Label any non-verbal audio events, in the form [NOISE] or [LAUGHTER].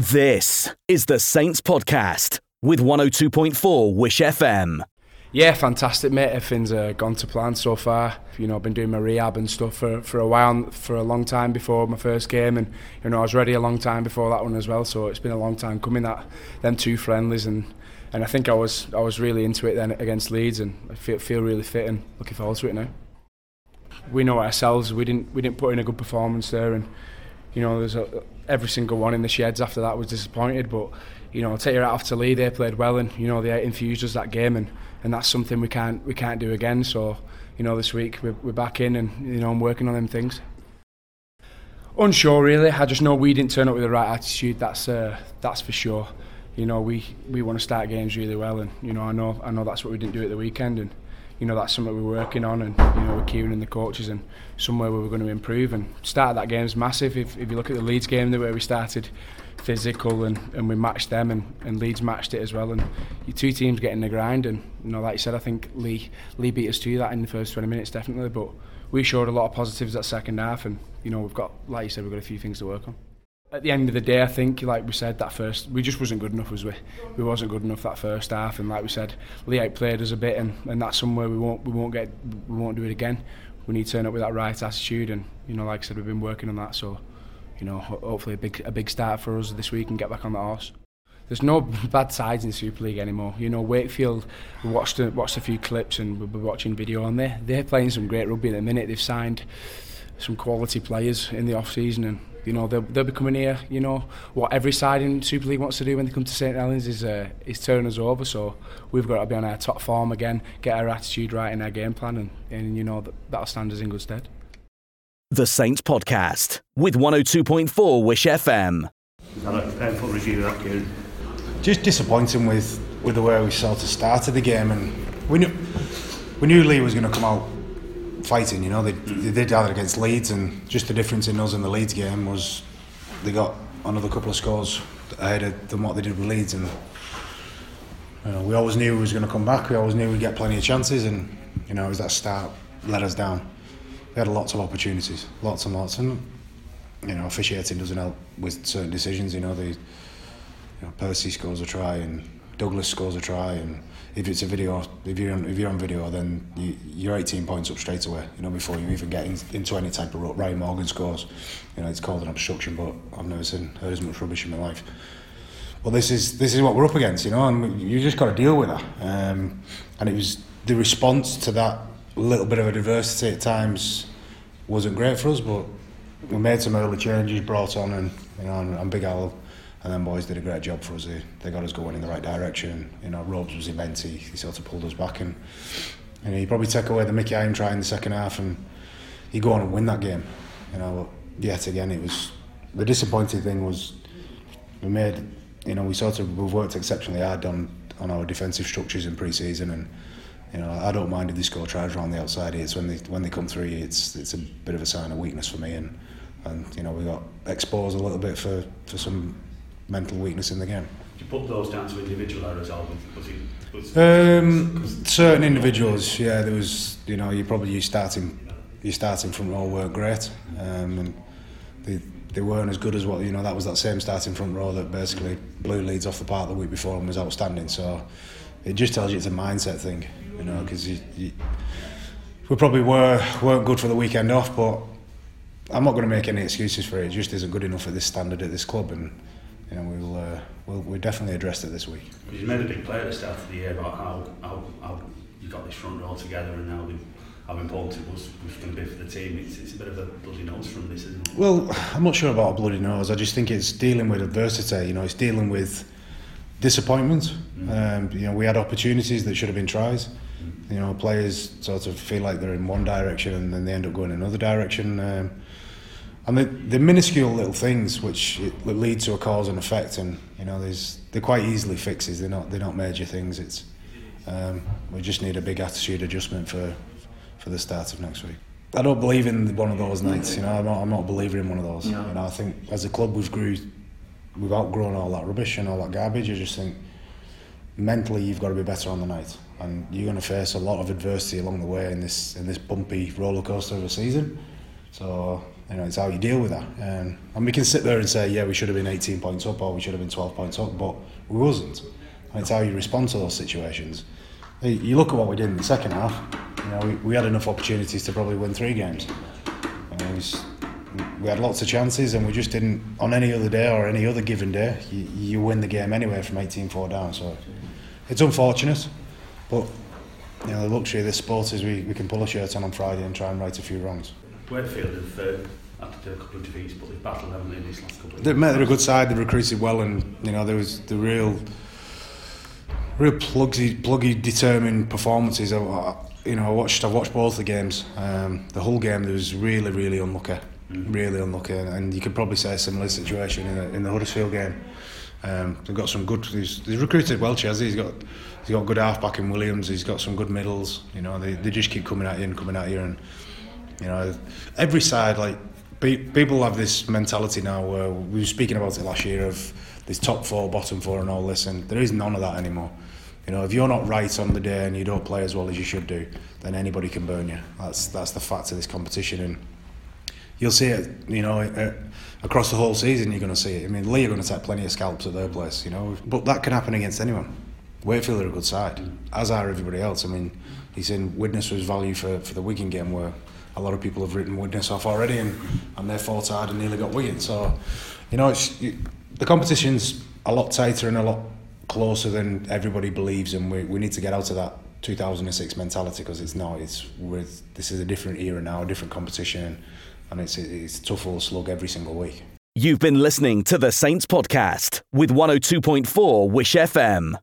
This is the Saints Podcast with 102.4 Wish FM. Yeah, fantastic, mate. Everything's uh, gone to plan so far. You know, I've been doing my rehab and stuff for, for a while, for a long time before my first game, and you know, I was ready a long time before that one as well. So it's been a long time coming that them two friendlies, and and I think I was I was really into it then against Leeds, and I feel feel really fit and looking forward to it now. We know ourselves. We didn't we didn't put in a good performance there, and you know, there's a, every single one in the sheds after that was disappointed, but you know, take your hat off to Leigh. They played well, and you know, they infused us that game, and, and that's something we can't we can't do again. So, you know, this week we're, we're back in, and you know, I'm working on them things. Unsure, really. I just know we didn't turn up with the right attitude. That's uh, that's for sure. You know, we, we want to start games really well, and you know, I know I know that's what we didn't do at the weekend, and you know that's something we're working on, and you know, with Kieran and the coaches, and somewhere where we're going to improve. And start that game is massive. If, if you look at the Leeds game, the way we started physical and, and we matched them and, and Leeds matched it as well and your two teams getting the grind and you know like you said I think Leigh Leigh beat us to that in the first 20 minutes definitely but we showed a lot of positives that second half and you know we've got like you said we've got a few things to work on at the end of the day I think like we said that first we just wasn't good enough was we we wasn't good enough that first half and like we said Leigh outplayed us a bit and, and that's somewhere we won't we won't get we won't do it again we need to turn up with that right attitude and you know like I said we've been working on that so you know, hopefully a big a big start for us this week and get back on the horse. There's no [LAUGHS] bad sides in Super League anymore. You know, Wakefield, we watched a, watched a few clips and we'll be watching video on there. They're playing some great rugby at the minute. They've signed some quality players in the off season and you know they'll, they'll be coming here you know what every side in Super League wants to do when they come to St Helens is uh, is turn us over so we've got to be on our top form again get our attitude right in our game plan and, and you know that, that'll stand us in good stead the Saints Podcast with 102.4 Wish FM. Had a painful review that game. Just disappointing with, with the way we sort of started the game, and we knew we knew Leigh was going to come out fighting. You know, they, they did that against Leeds, and just the difference in us in the Leeds game was they got another couple of scores ahead of than what they did with Leeds, and you know, we always knew we was going to come back. We always knew we'd get plenty of chances, and you know, it was that start let us down we had lots of opportunities, lots and lots, and you know officiating doesn't help with certain decisions. You know, the you know, Percy scores a try and Douglas scores a try, and if it's a video, if you're on, if you're on video, then you, you're 18 points up straight away. You know, before you even get in, into any type of rut. Ryan Morgan scores. You know, it's called an obstruction, but I've never seen heard as much rubbish in my life. But this is this is what we're up against, you know, and you just got to deal with that. Um, and it was the response to that little bit of adversity at times wasn't great for us, but we made some early changes, brought on and you know and, and Big Al and then boys did a great job for us. They, got us going in the right direction. You know, Robes was immense. He, he sort of pulled us back and you know, you probably take away the Mickey Higham try in the second half and you go on and win that game. You know, yet again it was the disappointing thing was we made you know we sort of we've worked exceptionally hard on on our defensive structures in pre-season and you know, I don't mind if they score tries around the outside. It's when they when they come through, it's it's a bit of a sign of weakness for me, and and you know we got exposed a little bit for, for some mental weakness in the game. Did you put those down to individual errors, Alvin? Was it, was, um, certain individuals, yeah. There was, you know, you probably you starting you starting front row weren't great, um, and they they weren't as good as what you know. That was that same starting front row that basically blew Leeds off the park the week before and was outstanding. So it just tells you it's a mindset thing you know, because we probably were weren't good for the weekend off, but I'm not going to make any excuses for it. It just isn't good enough at this standard at this club, and you know we'll uh, we'll, we'll definitely address it this week. You made a big play at the start of the year about how how, how you got this front row together, and how how important it was, was going to be for the team. It's, it's a bit of a bloody nose from this, isn't it? Well, I'm not sure about a bloody nose. I just think it's dealing with adversity. You know, it's dealing with disappointment. Mm. Um, you know, we had opportunities that should have been tries. You know, players sort of feel like they're in one direction and then they end up going another direction. Um, and the, the minuscule little things which lead to a cause and effect, and you know, there's they're quite easily fixes. They're not they're not major things. It's um, we just need a big attitude adjustment for for the start of next week. I don't believe in one of those nights. You know, I'm not, I'm not a believer in one of those. Yeah. You know, I think as a club we've grew, we've outgrown all that rubbish and all that garbage. I just think mentally you've got to be better on the night, and you're going to face a lot of adversity along the way in this in this bumpy roller coaster of a season. So You know, it's how you deal with that. Um, and we can sit there and say, yeah, we should have been 18 points up or we should have been 12 points up, but we wasn't. And it's how you respond to those situations. You look at what we did in the second half. You know, we, we had enough opportunities to probably win three games. And was, we had lots of chances, and we just didn't. On any other day or any other given day, you, you win the game anyway from 18-4 down. So it's unfortunate, but you know the luxury of this sport is we, we can pull a shirt on on Friday and try and right a few wrongs. Wakefield have uh, had to do a couple of defeats, but they've battled, haven't they, in this last couple of They've met, they're a good side, they've recruited well, and you know there was the real, real pluggy, pluggy, determined performances. I, you know, I watched, I've watched both the games. Um, the whole game, there was really, really unlucky, mm. really unlucky, and you could probably say a similar situation in the, in the Huddersfield game. Um, they've got some good. He's, he's recruited well, Chester. He's got he's got good halfback in Williams. He's got some good middles. You know, they, they just keep coming at you and coming at you, and you know, every side like people have this mentality now where we were speaking about it last year of this top four, bottom four, and all this, and there is none of that anymore. You know, if you're not right on the day and you don't play as well as you should do, then anybody can burn you. That's that's the fact of this competition, and you'll see it. You know, uh, across the whole season, you're going to see it. I mean, Leigh are going to take plenty of scalps at their place. You know, but that can happen against anyone. Wakefield are a good side, as are everybody else. I mean, he's in Widnes was value for for the Wigan game where a lot of people have written Widnes off already, and, and they fought hard and nearly got Wigan. So, you know, it's, the competition's a lot tighter and a lot closer than everybody believes, and we, we need to get out of that 2006 mentality because it's not. It's with this is a different era now, a different competition, and it's it's tough old slug every single week. You've been listening to the Saints podcast with 102.4 Wish FM.